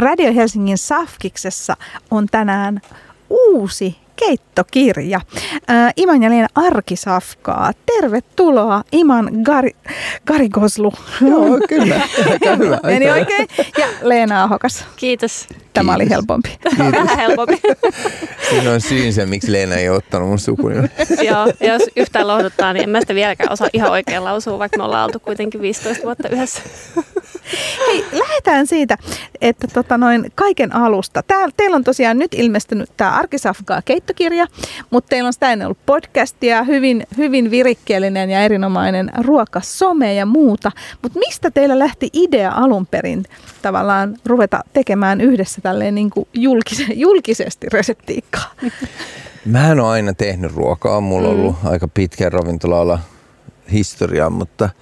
Radio Helsingin Safkiksessa on tänään uusi keittokirja. Äh, Iman ja Leena Arkisafkaa. Tervetuloa Iman Gari, Garigoslu. Joo, kyllä. Aika hyvä. Meni oikein. Ja Leena Ahokas. Kiitos. Tämä Kiitos. oli helpompi. Vähän helpompi. Siinä on syynsä, miksi Leena ei ottanut mun sukunimen. Joo, ja jos yhtään lohduttaa, niin en mä sitä vieläkään osaa ihan oikein lausua, vaikka me ollaan oltu kuitenkin 15 vuotta yhdessä. Hei, lähdetään siitä, että tota noin kaiken alusta. Täällä, teillä on tosiaan nyt ilmestynyt tämä Arkisafkaa keittokirja, mutta teillä on sitä ennen ollut podcastia, hyvin, hyvin virikkeellinen ja erinomainen ruokasome ja muuta. Mutta mistä teillä lähti idea alun perin tavallaan ruveta tekemään yhdessä tälleen niin kuin julkise, julkisesti reseptiikkaa? Mä en ole aina tehnyt ruokaa. Mulla on ollut mm. aika pitkä ravintola historiaa, mutta –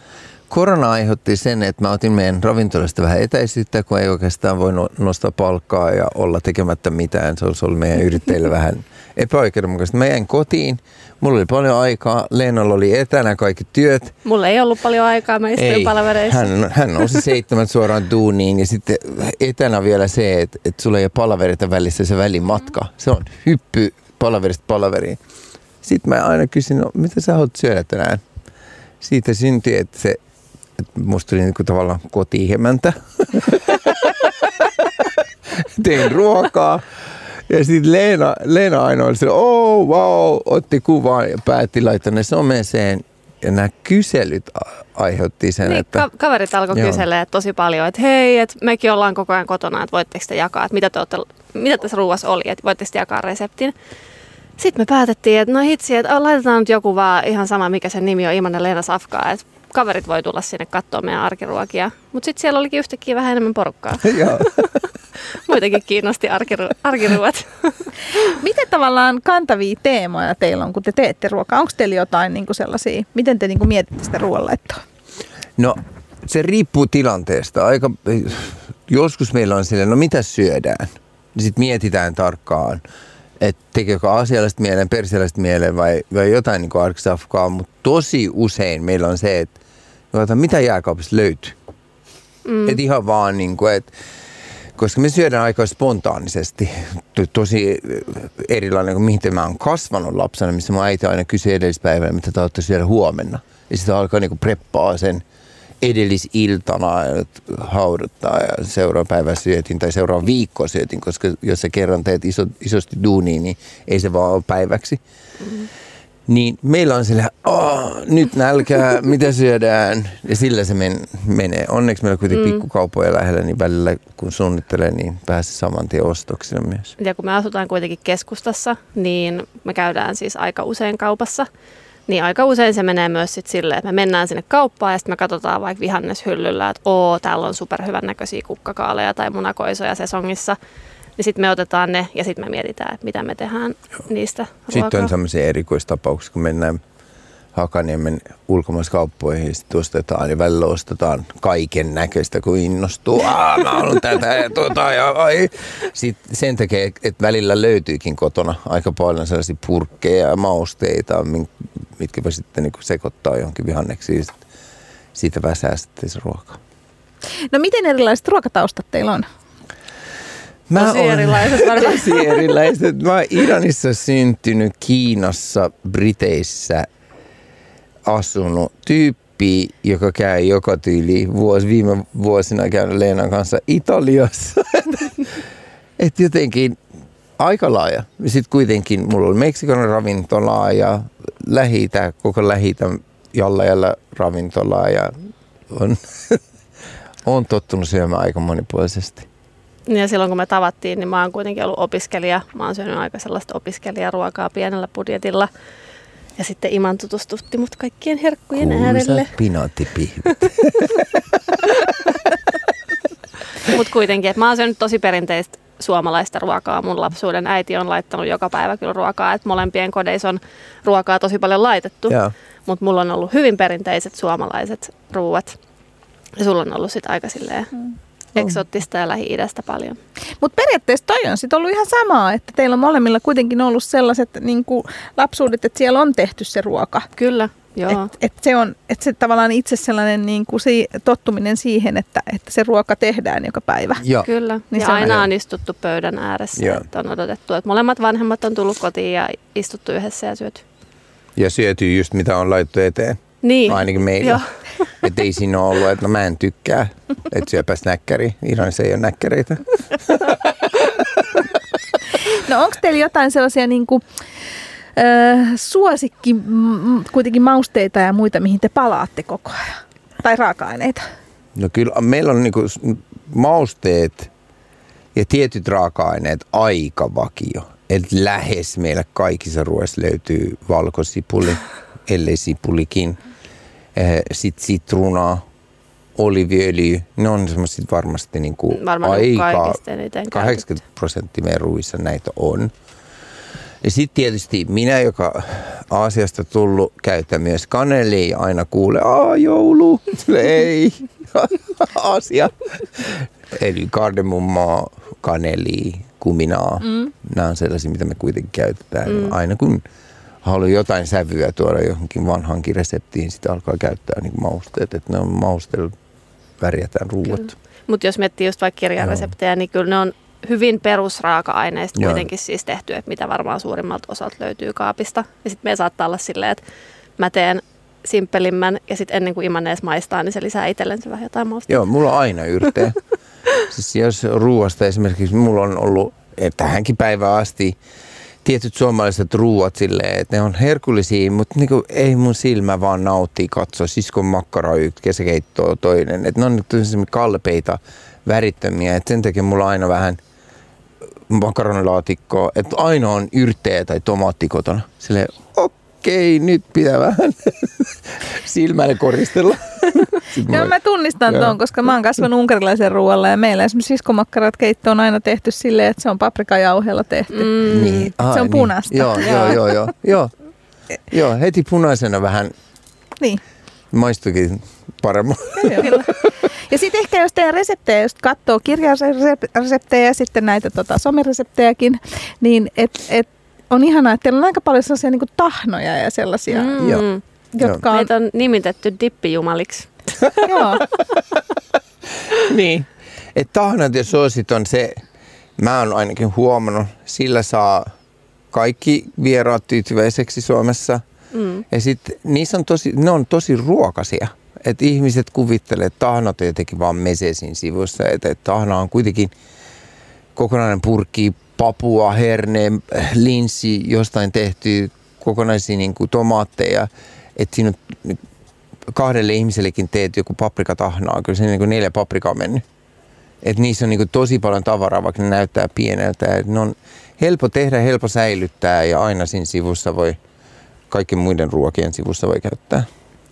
korona aiheutti sen, että mä otin meidän ravintolasta vähän etäisyyttä, kun ei oikeastaan voi nostaa palkkaa ja olla tekemättä mitään. Se olisi ollut meidän yrittäjille vähän epäoikeudenmukaista. Mä jäin kotiin, mulla oli paljon aikaa, Leenalla oli etänä kaikki työt. Mulla ei ollut paljon aikaa, mä istuin palavereissa. Hän, hän nousi seitsemän suoraan duuniin ja sitten etänä vielä se, että, että sulla ei ole palaverita välissä se välimatka. Se on hyppy palaverista palaveriin. Sitten mä aina kysyin, no mitä sä haluat syödä tänään? Siitä syntyi, että se musta tuli niinku tavallaan kotiihemäntä. Tein ruokaa. Ja sitten Leena, Leena aina oli sillä, oh wow, otti kuvan ja päätti laittaa ne someseen. Ja nämä kyselyt aiheutti sen, niin, että... Ka- kaverit alkoi kyselee tosi paljon, että hei, että mekin ollaan koko ajan kotona, että voitteko te jakaa, että mitä, te olette, mitä tässä ruuassa oli, että voitteko te jakaa reseptin. Sitten me päätettiin, että no hitsi, että laitetaan nyt joku vaan ihan sama, mikä sen nimi on, Imanen Leena Safkaa, että kaverit voi tulla sinne katsoa meidän arkiruokia. Mutta sitten siellä olikin yhtäkkiä vähän enemmän porukkaa. Joo. Muitakin kiinnosti arkiru- arkiruot. Miten tavallaan kantavia teemoja teillä on, kun te teette ruokaa? Onko teillä jotain niin kuin sellaisia, miten te niin kuin mietitte sitä ruoanlaittoa? No se riippuu tilanteesta. Aika, joskus meillä on silleen, no mitä syödään? Sitten mietitään tarkkaan että tekeekö asiallista mieleen, persialaista mieleen vai, vai jotain niin arkisafkaa, mutta tosi usein meillä on se, että mitä jääkaupista löytyy. Mm. Että ihan vaan niin kuin, että koska me syödään aika spontaanisesti, tosi erilainen kuin mihin mä oon kasvanut lapsena, missä mun äiti aina kysyi edellispäivänä, mitä te syödä huomenna. Ja sitten alkaa niin kuin preppaa sen edellisiltana hauduttaa ja seuraava päivä syötin tai seuraava viikko syötin, koska jos sä kerran teet iso, isosti duunia, niin ei se vaan ole päiväksi. Mm. Niin meillä on sillä, oh, nyt nälkää, mitä syödään, ja sillä se men, menee. Onneksi meillä on kuitenkin mm. pikkukaupoja lähellä, niin välillä kun suunnittelee, niin pääsee saman tien ostoksina myös. Ja kun me asutaan kuitenkin keskustassa, niin me käydään siis aika usein kaupassa. Niin aika usein se menee myös sit silleen, että me mennään sinne kauppaan ja sitten me katsotaan vaikka vihanneshyllyllä, että oo, täällä on superhyvän näköisiä kukkakaaleja tai munakoisoja sesongissa. Niin sitten me otetaan ne ja sitten me mietitään, että mitä me tehdään Joo. niistä Sitten ruokaa. on sellaisia erikoistapauksia, kun mennään Hakaniemen ulkomaiskauppoihin ja sitten ostetaan ja välillä ostetaan kaiken näköistä, kun innostuu. Aa, mä haluan tätä ja tuota ja ai. Sitten sen takia, että välillä löytyykin kotona aika paljon sellaisia purkkeja ja mausteita, mitkä sitten niin sekoittaa johonkin vihanneksiin. Siitä väsää sitten se ruoka. No miten erilaiset ruokataustat teillä on? Mä tosi olen, erilaiset varmaan. Tosi erilaiset. Mä oon Iranissa syntynyt, Kiinassa, Briteissä asunut tyyppi, joka käy joka tyyli vuosi, viime vuosina käynyt Leenan kanssa Italiassa. Et jotenkin aika laaja. Sitten kuitenkin mulla oli Meksikon ravintolaa ja lähi koko lähi jalla ravintolaa ja on, on tottunut syömään aika monipuolisesti. Ja silloin kun me tavattiin, niin mä oon kuitenkin ollut opiskelija. Mä oon syönyt aika sellaista opiskelijaruokaa pienellä budjetilla. Ja sitten Iman tutustutti mut kaikkien herkkujen Kuuluisa äärelle. pinaattipihvit. Mutta kuitenkin, että mä oon syönyt tosi perinteistä suomalaista ruokaa. Mun lapsuuden äiti on laittanut joka päivä kyllä ruokaa, että molempien kodeissa on ruokaa tosi paljon laitettu. Mutta mulla on ollut hyvin perinteiset suomalaiset ruuat. Ja sulla on ollut sitten aika silleen mm. eksoottista ja Lähi-idästä paljon. Mutta periaatteessa toi on sitten ollut ihan samaa, että teillä on molemmilla kuitenkin ollut sellaiset niin kuin lapsuudet, että siellä on tehty se ruoka. Kyllä. Joo. Et, et se on et se tavallaan itse sellainen niin kuin si, tottuminen siihen, että, että se ruoka tehdään joka päivä. Ja, Kyllä. Niin ja se on- aina on istuttu pöydän ääressä. Joo. Että on odotettu, että molemmat vanhemmat on tullut kotiin ja istuttu yhdessä ja syöty. ja syötyy just mitä on laittu eteen. Niin. Ainakin meillä. Joo. Että ei siinä ole ollut, että no mä en tykkää, että syöpä snäkkäri. Iranissa ei ole näkkäreitä. No onko teillä jotain sellaisia niin kuin, äh, suosikki m- kuitenkin mausteita ja muita, mihin te palaatte koko ajan? Tai raaka-aineita? No kyllä meillä on niinku mausteet ja tietyt raaka-aineet aika vakio. Et lähes meillä kaikissa ruoissa löytyy valkosipuli, ellei sipulikin. Sitten sitruunaa, oliviöljy, ne on semmoiset varmasti niinku Varmaan niinku aika, kaikista eniten 80 prosenttia meidän ruuissa näitä on. Ja sitten tietysti minä, joka Aasiasta tullut, käytän myös kanelia ja aina kuulee, aa joulu, ei, Aasia. Eli kardemummaa, kaneli, kuminaa, mm. nämä on sellaisia, mitä me kuitenkin käytetään. Mm. Aina kun haluaa jotain sävyä tuoda johonkin vanhankin reseptiin, sitten alkaa käyttää niin mausteet, että ne on mausteilla värjätään ruuat. Mutta jos miettii just vaikka kirjareseptejä, niin kyllä ne on hyvin perusraaka-aineista Joo. kuitenkin siis tehty, että mitä varmaan suurimmalta osalta löytyy kaapista. Ja sitten me saattaa olla silleen, että mä teen simppelimmän ja sitten ennen kuin Iman edes maistaa, niin se lisää itsellensä vähän jotain mausta. Joo, mulla on aina yrteä. siis jos ruuasta esimerkiksi, mulla on ollut eh, tähänkin päivään asti tietyt suomalaiset ruuat silleen, että ne on herkullisia, mutta niinku ei mun silmä vaan nautti katsoa siskon makkara yksi, kesäkeittoa toinen. Että ne on nyt kalpeita, värittömiä, että sen takia mulla on aina vähän makaronilaatikkoa, että aina on yrttejä tai tomaatti kotona. Silleen, okei, nyt pitää vähän silmälle koristella. Joo, mä tunnistan tuon, koska mä oon kasvanut unkarilaisen ruoalla ja meillä esimerkiksi siskomakkarat keitto on aina tehty silleen, että se on paprikajauheella tehty. Mm. Niin. Se on punaista. Niin. Joo, joo, joo, joo, joo. Joo, heti punaisena vähän Niin. maistuikin paremmin. Kyllä. Ja sitten ehkä jos teidän reseptejä, jos katsoo kirjareseptejä ja sitten näitä tota, somereseptejäkin, niin et, et, on ihanaa, että teillä on aika paljon sellaisia niin tahnoja ja sellaisia, mm. Joo. jotka on... Meitä on nimitetty dippijumaliksi. Joo. niin. Et tahnat ja soosit on se, mä oon ainakin huomannut, sillä saa kaikki vieraat tyytyväiseksi Suomessa. Mm. Ja sitten niissä on tosi, ne on tosi ruokasia. Että ihmiset kuvittelee, että tahnat on jotenkin vaan mesesin sivussa. Että et tahna on kuitenkin kokonainen purkki, papua, herne, linssi, jostain tehty, kokonaisia niin kuin tomaatteja. Että siinä on kahdelle ihmisellekin teet joku paprikatahnaa. Kyllä se niin kuin neljä paprikaa on mennyt. Et niissä on niin tosi paljon tavaraa, vaikka ne näyttää pieneltä. Et ne on helppo tehdä, helppo säilyttää ja aina siinä sivussa voi, kaikkien muiden ruokien sivussa voi käyttää.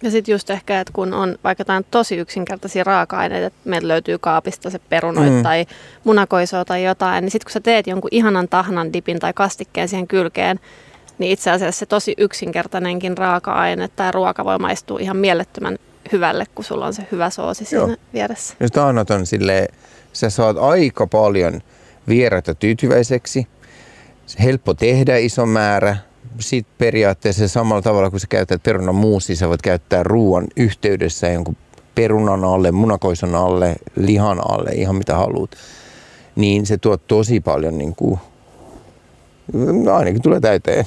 Ja sitten just ehkä, että kun on vaikka jotain tosi yksinkertaisia raaka-aineita, että meiltä löytyy kaapista se perunoit Mm. tai munakoisoa tai jotain, niin sitten kun sä teet jonkun ihanan tahnan dipin tai kastikkeen siihen kylkeen, niin itse asiassa se tosi yksinkertainenkin raaka-aine tai ruoka voi maistua ihan mielettömän hyvälle, kun sulla on se hyvä soosi siinä Joo. vieressä. Jos tahnat on silleen, sä saat aika paljon vieraita tyytyväiseksi. Se helppo tehdä iso määrä. Sitten periaatteessa samalla tavalla, kun sä käytät perunan muusia, sä voit käyttää ruoan yhteydessä jonkun perunan alle, munakoison alle, lihan alle, ihan mitä haluat. Niin se tuo tosi paljon niin kuin, no ainakin tulee täyteen.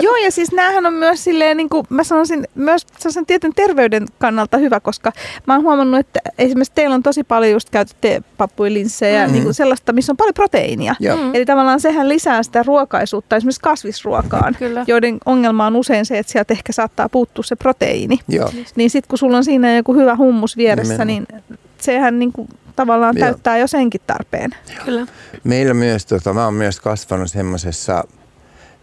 Joo, ja siis näähän on myös silleen, niin kuin mä sanoisin, myös sellaisen tietyn terveyden kannalta hyvä, koska mä oon huomannut, että esimerkiksi teillä on tosi paljon just käytätte pappuilinssejä, mm. niin kuin sellaista, missä on paljon proteiinia. Joo. Mm. Eli tavallaan sehän lisää sitä ruokaisuutta esimerkiksi kasvisruokaan, Kyllä. joiden ongelma on usein se, että sieltä ehkä saattaa puuttua se proteiini. Joo. Niin sitten kun sulla on siinä joku hyvä hummus vieressä, Nimenomaan. niin sehän niin kuin tavallaan Joo. täyttää jo senkin tarpeen. Kyllä. Meillä myös, tota, mä oon myös kasvanut semmoisessa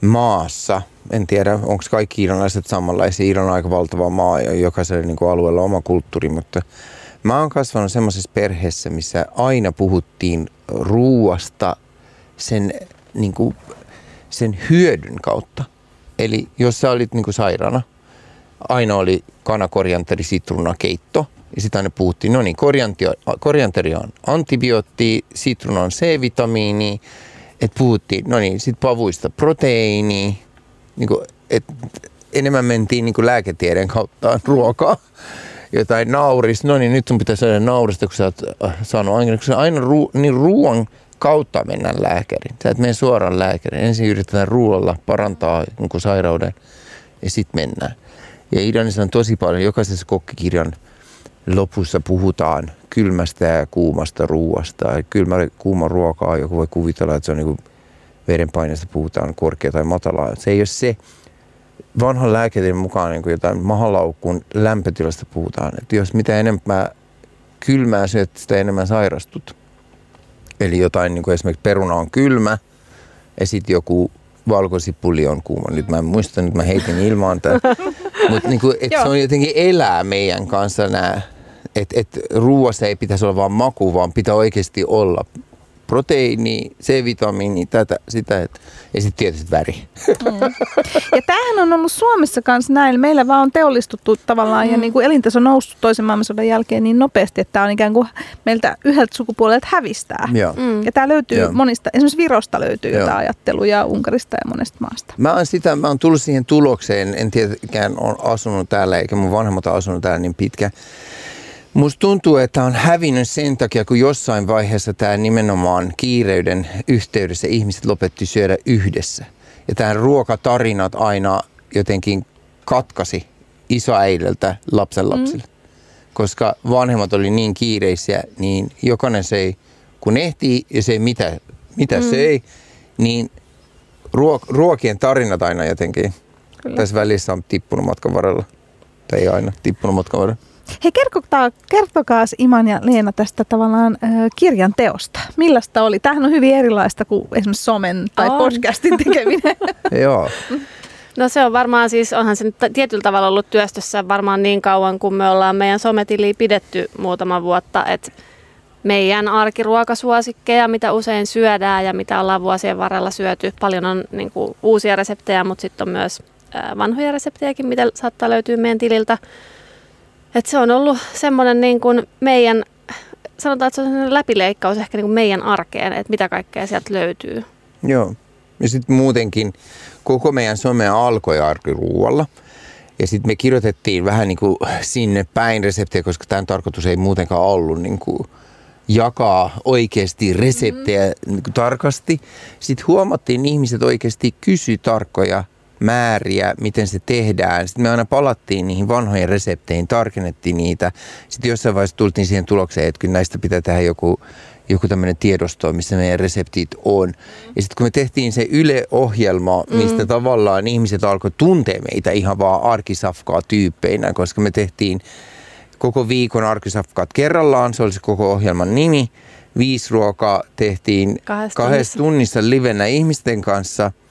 maassa, en tiedä onko kaikki iranilaiset samanlaisia, Iran on aika valtava maa ja jokaisella niin kuin alueella on oma kulttuuri, mutta mä oon kasvanut semmoisessa perheessä, missä aina puhuttiin ruuasta sen, niin kuin, sen hyödyn kautta. Eli jos sä olit niin kuin sairaana, aina oli kanakorianteri sitruuna keitto. Ja sitten aina puhuttiin, no niin, korianteri on antibiootti, sitruuna on C-vitamiini. Että puhuttiin, no niin, sitten pavuista proteiini. Niin kuin, et, enemmän mentiin niin kuin lääketieteen kautta ruokaa. Jotain nauris, no niin nyt sun pitää saada naurista, kun sä oot äh, saanut aina, aina ruu, niin ruoan kautta mennään lääkäriin. Sä et mene suoraan lääkäriin. Ensin yritetään ruoalla parantaa niin sairauden ja sitten mennään. Ja Idanissa on tosi paljon, jokaisessa kokkikirjan lopussa puhutaan kylmästä ja kuumasta ruuasta. Kylmä kuuma ruokaa, joku voi kuvitella, että se on niin verenpaineesta puhutaan korkea tai matalaa. Se ei ole se. Vanhan lääketieteen mukaan niin kuin jotain mahalaukkuun lämpötilasta puhutaan. Että jos mitä enemmän kylmää syöt, sitä enemmän sairastut. Eli jotain niin kuin esimerkiksi peruna on kylmä ja sitten joku valkosipuli on kuuma. Nyt mä en muista, nyt mä heitin ilmaan tämän. Mutta niin se on jotenkin elää meidän kanssa nämä. Että et ruoassa ei pitäisi olla vain maku, vaan pitää oikeasti olla proteiini, C-vitamiini, tätä, sitä, et, ja sitten tietysti väri. Mm. Ja tämähän on ollut Suomessa kanssa näin. Meillä vaan on teollistuttu tavallaan mm. ja niin kuin elintaso noussut toisen maailmansodan jälkeen niin nopeasti, että tämä on ikään kuin meiltä yhdeltä sukupuolelta hävistää. Ja, mm. ja tämä löytyy ja. monista, esimerkiksi Virosta löytyy ja. jotain ajatteluja, Unkarista ja monesta maasta. Mä oon, sitä, mä oon tullut siihen tulokseen, en tietenkään ole asunut täällä, eikä mun vanhemmat asunut täällä niin pitkä. Musta tuntuu, että on hävinnyt sen takia, kun jossain vaiheessa tämä nimenomaan kiireyden yhteydessä ihmiset lopetti syödä yhdessä. Ja tämä ruokatarinat aina jotenkin katkasi isoäideltä lapsen lapsille. Mm. Koska vanhemmat oli niin kiireisiä, niin jokainen söi kun ehtii ja se mitä, mitä mm. söi, niin ruok- ruokien tarinat aina jotenkin Kyllä. tässä välissä on tippunut matkan varrella. Tai ei aina tippunut matkan varrella. Hei, kertokaa, kertokaa Iman ja Leena tästä tavallaan äh, kirjan teosta. Millaista oli? Tämähän on hyvin erilaista kuin esimerkiksi somen tai on. podcastin tekeminen. Joo. No se on varmaan siis, onhan se tietyllä tavalla ollut työstössä varmaan niin kauan, kun me ollaan meidän sometili pidetty muutama vuotta, että meidän arkiruokasuosikkeja, mitä usein syödään ja mitä ollaan vuosien varrella syöty. Paljon on niin kuin, uusia reseptejä, mutta sitten on myös vanhoja reseptejäkin, mitä saattaa löytyä meidän tililtä. Et se on ollut semmoinen niin kuin meidän, sanotaan, että se on läpileikkaus ehkä niin kuin meidän arkeen, että mitä kaikkea sieltä löytyy. Joo. Ja sitten muutenkin koko meidän some alkoi arkiruualla. Ja sitten me kirjoitettiin vähän niin kuin sinne päin reseptejä, koska tämän tarkoitus ei muutenkaan ollut niin kuin jakaa oikeasti reseptejä mm. niin kuin tarkasti. Sitten huomattiin, ihmiset oikeasti kysy tarkkoja määriä, miten se tehdään. Sitten me aina palattiin niihin vanhoihin resepteihin, tarkennettiin niitä. Sitten jossain vaiheessa tultiin siihen tulokseen, että kyllä näistä pitää tehdä joku, joku tämmöinen tiedosto, missä meidän reseptit on. Ja sitten kun me tehtiin se Yle-ohjelma, mistä mm. tavallaan ihmiset alkoi tuntea meitä ihan vaan arkisafkaa tyyppeinä, koska me tehtiin koko viikon arkisafkaat kerrallaan, se oli se koko ohjelman nimi. Viisi ruokaa tehtiin kahdessa, kahdessa tunnissa livenä ihmisten kanssa –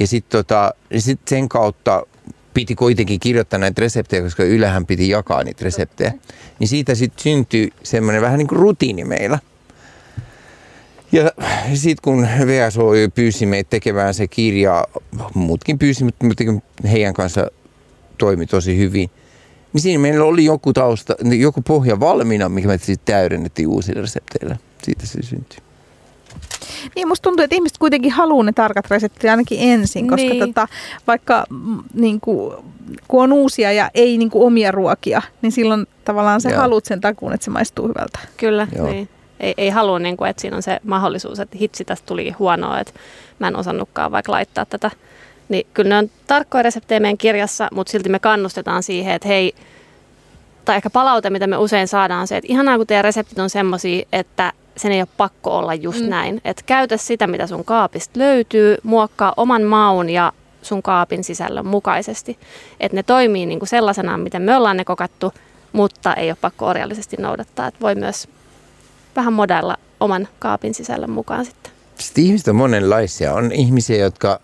ja sitten tota, sit sen kautta piti kuitenkin kirjoittaa näitä reseptejä, koska Ylehän piti jakaa niitä reseptejä. Niin siitä sitten syntyi semmoinen vähän niin kuin rutiini meillä. Ja sitten kun VSOY pyysi meitä tekemään se kirja, muutkin pyysi, mutta heidän kanssa toimi tosi hyvin. Niin siinä meillä oli joku tausta, joku pohja valmiina, mikä me sitten täydennettiin uusilla resepteillä. Siitä se syntyi. Niin, musta tuntuu, että ihmiset kuitenkin haluaa ne tarkat reseptit ainakin ensin, koska niin. tota, vaikka mm, niin kuin, kun on uusia ja ei niin kuin, omia ruokia, niin silloin tavallaan se haluat sen takuun, että se maistuu hyvältä. Kyllä, Joo. niin. Ei, ei halua, niin kuin, että siinä on se mahdollisuus, että hitsi, tästä tuli huonoa, että mä en osannutkaan vaikka laittaa tätä. Niin kyllä ne on tarkkoja reseptejä meidän kirjassa, mutta silti me kannustetaan siihen, että hei, tai ehkä palaute, mitä me usein saadaan, on se, että ihanaa kun teidän reseptit on semmoisia, että sen ei ole pakko olla just mm. näin. Että käytä sitä, mitä sun kaapista löytyy, muokkaa oman maun ja sun kaapin sisällön mukaisesti. Että ne toimii niin kuin sellaisena, miten me ollaan ne kokattu, mutta ei ole pakko orjallisesti noudattaa. Että voi myös vähän modella oman kaapin sisällön mukaan sitten. Sitten ihmiset on monenlaisia. On ihmisiä, jotka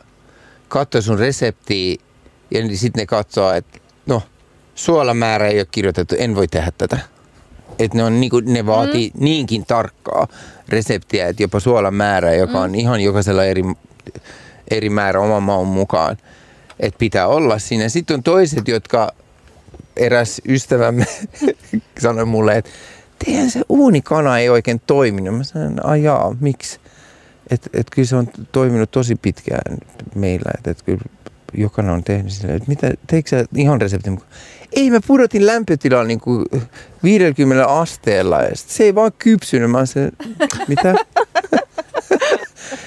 katsoo sun reseptiä ja sitten ne katsoo, että no, suolamäärä ei ole kirjoitettu, en voi tehdä tätä että ne, on, niinku, ne vaatii mm. niinkin tarkkaa reseptiä, että jopa suolan määrä, joka on mm. ihan jokaisella eri, eri määrä oman maun mukaan, että pitää olla siinä. Sitten on toiset, jotka eräs ystävämme sanoi mulle, että teidän se uunikana ei oikein toiminut. Mä sanoin, ajaa, miksi? Että et kyllä se on toiminut tosi pitkään meillä, että et kyllä jokainen on tehnyt sille, että mitä, teikö sä ihan reseptin mukaan? Ei, mä pudotin lämpötilaa niin kuin 50 asteella ja se ei vaan kypsynyt. Mä se, mitä?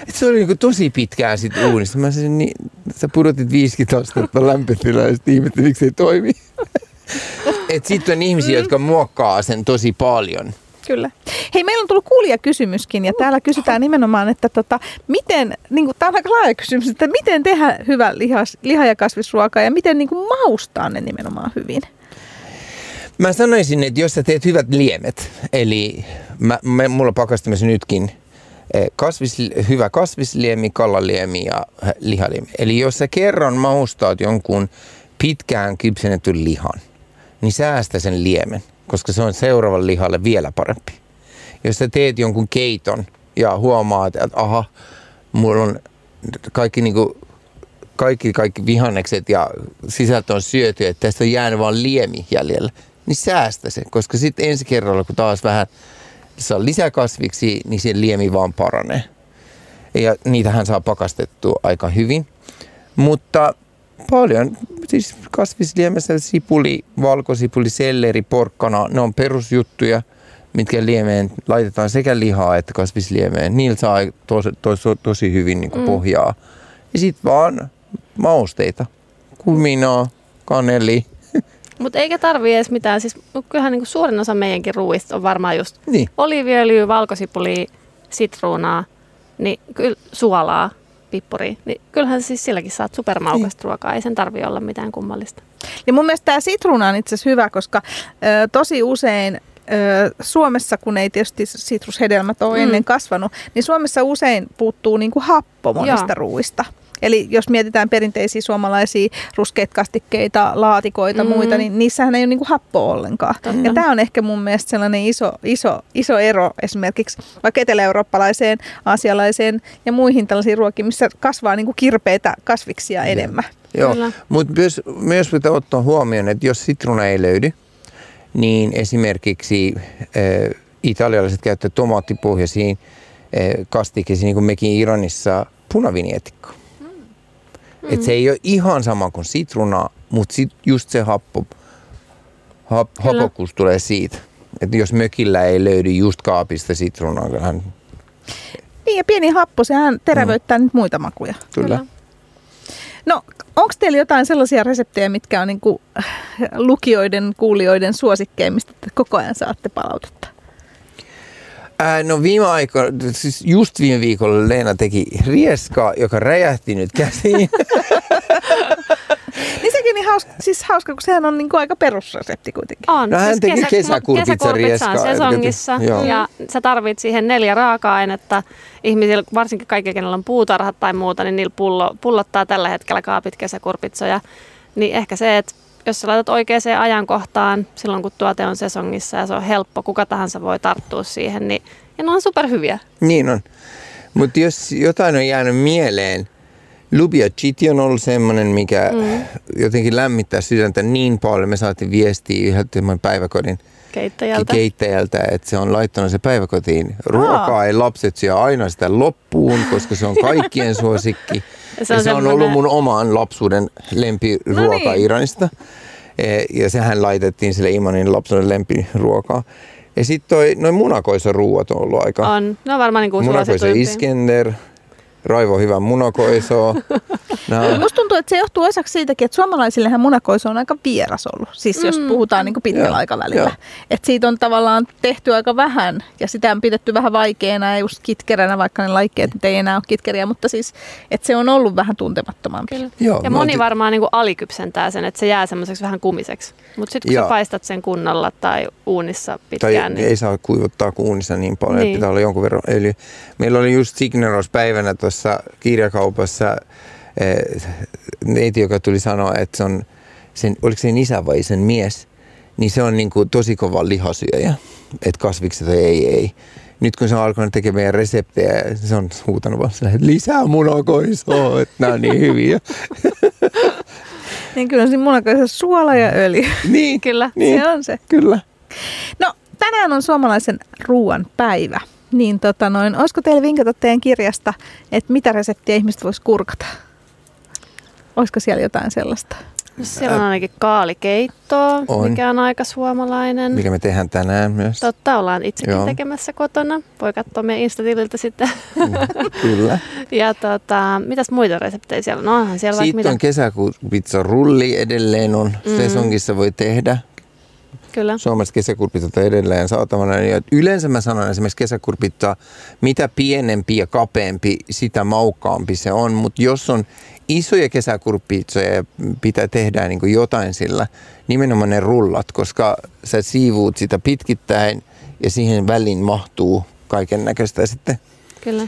Et se oli niin tosi pitkään sit uunissa. Mä sanoin, niin, sä pudotit 50 astetta lämpötilaa ja sitten ihmettelin, miksi se ei toimi. Et sitten on ihmisiä, jotka muokkaa sen tosi paljon. Kyllä. Hei, meillä on tullut kuulijakysymyskin ja täällä kysytään nimenomaan, että tota, miten, niin kuin, tämä on aika laaja kysymys, että miten tehdä hyvä lihas, liha- ja kasvisruokaa ja miten niin kuin, maustaa ne nimenomaan hyvin? Mä sanoisin, että jos sä teet hyvät liemet, eli mä, mä, mulla pakastamassa nytkin eh, kasvis, hyvä kasvisliemi, kalaliemi ja eh, lihaliemi. Eli jos sä kerran maustaat jonkun pitkään kypsennetyn lihan, niin säästä sen liemen koska se on seuraavan lihalle vielä parempi. Jos sä teet jonkun keiton ja huomaat, että aha, mulla on kaikki, niin kuin, kaikki, kaikki vihannekset ja sisältö on syöty, että tästä on jäänyt vain liemi jäljellä, niin säästä se, koska sitten ensi kerralla, kun taas vähän saa lisäkasviksi, niin se liemi vaan paranee. Ja niitähän saa pakastettua aika hyvin. Mutta Paljon. Siis kasvisliemessä sipuli, valkosipuli, selleri, porkkana, ne on perusjuttuja, mitkä liemeen laitetaan sekä lihaa että kasvisliemeen. Niillä saa tosi, tosi, tosi hyvin niin kuin mm. pohjaa. Ja sitten vaan mausteita. Kuminaa, kaneli. Mutta eikä tarvii edes mitään. Siis kyllähän niin kuin suurin osa meidänkin ruuista on varmaan just niin. oliiviöljyä, valkosipuli, sitruunaa, niin kyllä suolaa pippuri, niin kyllähän siis silläkin saat supermaukasta niin. ruokaa, ei sen tarvi olla mitään kummallista. Ja mun mielestä tämä sitruuna on itse asiassa hyvä, koska ö, tosi usein ö, Suomessa, kun ei tietysti sitrushedelmät ole mm. ennen kasvanut, niin Suomessa usein puuttuu niinku happo monista Joo. ruuista. Eli jos mietitään perinteisiä suomalaisia ruskeita kastikkeita, laatikoita, mm. muita, niin niissähän ei ole niinku happoa ollenkaan. Totta. Ja tämä on ehkä mun mielestä sellainen iso, iso, iso ero esimerkiksi vaikka etelä-eurooppalaiseen, aasialaiseen ja muihin tällaisiin ruokiin, missä kasvaa niinku kirpeitä kasviksia enemmän. Joo, mutta myös, myös pitää ottaa huomioon, että jos sitruna ei löydy, niin esimerkiksi äh, italialaiset käyttävät tomaattipohjaisiin äh, kastikkeisiin, niin kuin mekin Iranissa, punavinietikko. Mm. Et se ei ole ihan sama kuin sitruna, mutta sit just se happo, hap, hapokkuus tulee siitä. Että jos mökillä ei löydy just kaapista sitrunaa, hän... Niin ja pieni happo, sehän terävöittää mm. nyt muita makuja. Kyllä. Kyllä. No, onko teillä jotain sellaisia reseptejä, mitkä on niinku lukijoiden, kuulijoiden suosikkeja, mistä te koko ajan saatte palautetta? Ää, no viime aikoina, siis just viime viikolla Leena teki rieskaa, joka räjähti nyt käsiin. niin sekin niin hauska, siis hauska, kun sehän on niin kuin aika perusresepti kuitenkin. On. No hän siis teki kesä, kesäkurpitsa rieskaa. on sesongissa Joo. ja sä tarvit siihen neljä raaka-ainetta. Ihmisillä, varsinkin kaikki, kenellä on puutarhat tai muuta, niin niillä pullo, pullottaa tällä hetkellä kaapit kesäkurpitsoja. Niin ehkä se, että jos sä laitat oikeaan ajankohtaan silloin, kun tuote on sesongissa ja se on helppo, kuka tahansa voi tarttua siihen, niin ja ne on superhyviä. Niin on. Mutta jos jotain on jäänyt mieleen, Lubia Chiti on ollut semmoinen, mikä mm. jotenkin lämmittää sydäntä niin paljon. Me saatiin viestiä yhdeltä päiväkodin keittäjältä. keittäjältä, että se on laittanut se päiväkotiin. Ruokaa ei lapset syö aina sitä loppuun, koska se on kaikkien suosikki. se on, ja se on ollut mun oman lapsuuden lempiruoka no niin. Iranista. E, ja sehän laitettiin sille Imanin lapsuuden lempiruokaa. Ja sitten noin munakoissa ruuat on ollut aika... On. Ne on varmaan niin kuin Munakoisa Iskender, Raivo hyvä munakoiso. No. Musta tuntuu, että se johtuu osaksi siitäkin, että suomalaisillehän munakoiso on aika vieras ollut. Siis jos mm. puhutaan niin pitkällä ja, aikavälillä. Että siitä on tavallaan tehty aika vähän ja sitä on pidetty vähän vaikeana ja just kitkeränä, vaikka ne laikkeet ei enää ole kitkeriä. Mutta siis, että se on ollut vähän tuntemattomampi. Kyllä. Joo, ja moni varmaan niin kuin alikypsentää sen, että se jää semmoiseksi vähän kumiseksi. Mutta sitten kun Joo. sä paistat sen kunnolla tai uunissa pitkään. Tai niin... ei saa kuivuttaa uunissa niin paljon, niin. että pitää olla jonkun verran öljy. Meillä oli just Signeros päivänä tuossa kirjakaupassa eh, neiti, joka tuli sanoa, että se on, sen, oliko sen isä vai sen mies, niin se on niin kuin tosi kova lihasyöjä, että kasvikset ei, ei. Nyt kun se on alkanut tekemään meidän reseptejä, se on huutanut vaan että lisää munakoisoa, että nämä on niin hyviä. niin kyllä siinä munakoisossa suola ja öljy. Niin, kyllä, niin, se on se. Kyllä. No, tänään on suomalaisen ruoan päivä. Niin tota noin, olisiko teille vinkata teidän kirjasta, että mitä reseptiä ihmiset voisi kurkata? Olisiko siellä jotain sellaista? No, siellä on ainakin kaalikeittoa, On. mikä on aika suomalainen. Mikä me tehdään tänään myös. Totta, ollaan itsekin Joo. tekemässä kotona. Voi katsoa meidän Instatililtä sitten. Kyllä. ja tota, mitäs muita reseptejä siellä on? No onhan siellä mitä. on kesäkuun pizza rulli edelleen on. Mm. Sesongissa voi tehdä. Kyllä. Suomalaiset kesäkurpitat on edelleen saatavana. Ja yleensä mä sanon esimerkiksi kesäkurpittaa, mitä pienempi ja kapeampi, sitä maukkaampi se on. Mutta jos on isoja kesäkurpitsoja ja pitää tehdä niin kuin jotain sillä, nimenomaan ne rullat, koska sä siivuut sitä pitkittäin ja siihen väliin mahtuu kaiken näköistä sitten. Kyllä.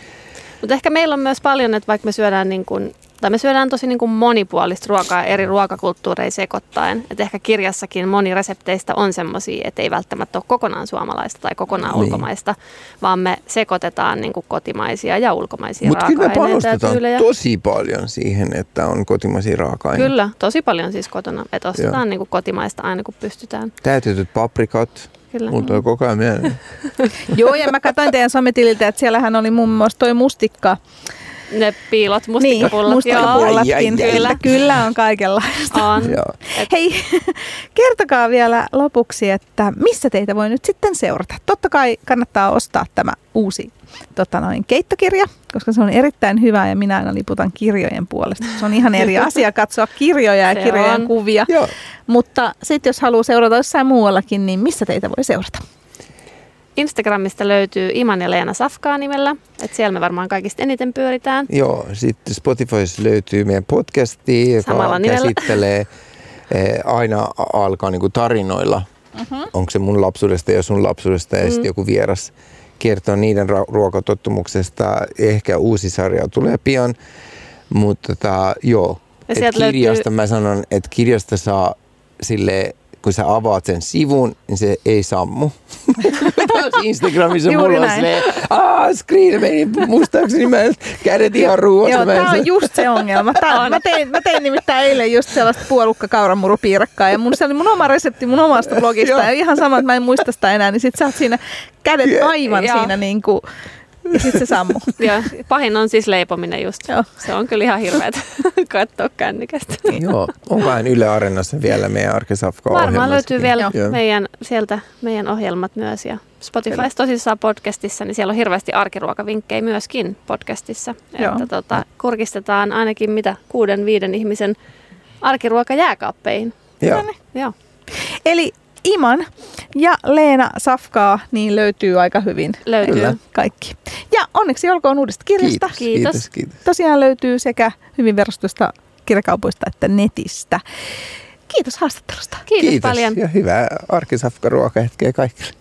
Mutta ehkä meillä on myös paljon, että vaikka me syödään niin kuin, tai me syödään tosi niin kuin monipuolista ruokaa eri ruokakulttuureja sekoittaen. Että ehkä kirjassakin moni resepteistä on semmoisia, että ei välttämättä ole kokonaan suomalaista tai kokonaan Niin. ulkomaista, vaan me sekoitetaan niin kuin kotimaisia ja ulkomaisia Mutta kyllä me raaka-aineita ja panostetaan tyylejä. tosi paljon siihen, että on kotimaisia raaka-aineita. Kyllä, tosi paljon siis kotona. Että Joo. ostetaan niin kuin kotimaista aina kun pystytään. Täytetyt paprikat. Kyllä. Mulla tulee koko ajan mieleen. Joo, ja mä katsoin teidän sometililtä, että siellähän oli muun muassa toi mustikka. Ne piilot, Niin. Ai, ai, ai. Kyllä, kyllä on kaikenlaista. On. Joo. Hei, kertokaa vielä lopuksi, että missä teitä voi nyt sitten seurata. Totta kai kannattaa ostaa tämä uusi tota noin, keittokirja, koska se on erittäin hyvä ja minä aina liputan kirjojen puolesta. Se on ihan eri asia katsoa kirjoja ja Se kirjojen on. kuvia. Joo. Mutta sitten jos haluaa seurata jossain muuallakin, niin missä teitä voi seurata? Instagramista löytyy Iman ja Leena Safkaa nimellä. Et siellä me varmaan kaikista eniten pyöritään. Joo, sitten Spotifyssa löytyy meidän podcasti, joka Samalla käsittelee eh, aina alkaa niinku tarinoilla. Uh-huh. Onko se mun lapsuudesta ja sun lapsuudesta ja mm. sitten joku vieras kertoo niiden ra- ruokatottumuksesta. Ehkä uusi sarja tulee pian, mutta tota, joo. Ja Et sieltä löytyy- kirjasta mä sanon, että kirjasta saa sille kun sä avaat sen sivun, niin se ei sammu. Instagramissa Juuri mulla on näin. silleen, aah, screen meni mustaakseni, mä en- kädet ihan ruuassa. Joo, mä saa- on just se ongelma. Tää, mä, tein, mä tein nimittäin eilen just sellaista puolukka kauramurupiirakkaa ja mun, se oli mun oma resepti mun omasta blogista ja ihan sama, että mä en muista sitä enää, niin sit sä oot siinä kädet aivan siinä niin kuin, ja sit se sammu. Ja pahin on siis leipominen just. Joo. Se on kyllä ihan hirveätä katsoa kännykästä. Joo, onkohan Yle Areenassa vielä meidän Arkisafka Varmaan löytyy vielä Joo. meidän, sieltä meidän ohjelmat myös ja Spotifyssa tosissaan podcastissa, niin siellä on hirveästi arkiruokavinkkejä myöskin podcastissa. Joo. Että tota, kurkistetaan ainakin mitä kuuden, viiden ihmisen arkiruoka jääkaappeihin. Joo. Joo. Eli Iman ja Leena Safkaa niin löytyy aika hyvin Löytyy. Kyllä. kaikki. Ja onneksi olkoon uudesta kirjasta. Kiitos, Kiitos. kiitos, kiitos. Tosiaan löytyy sekä hyvin verostusta kirjakaupoista että netistä. Kiitos haastattelusta. Kiitos, Kiitos paljon. ja hyvää Arkisafka ruokahetkeä kaikille.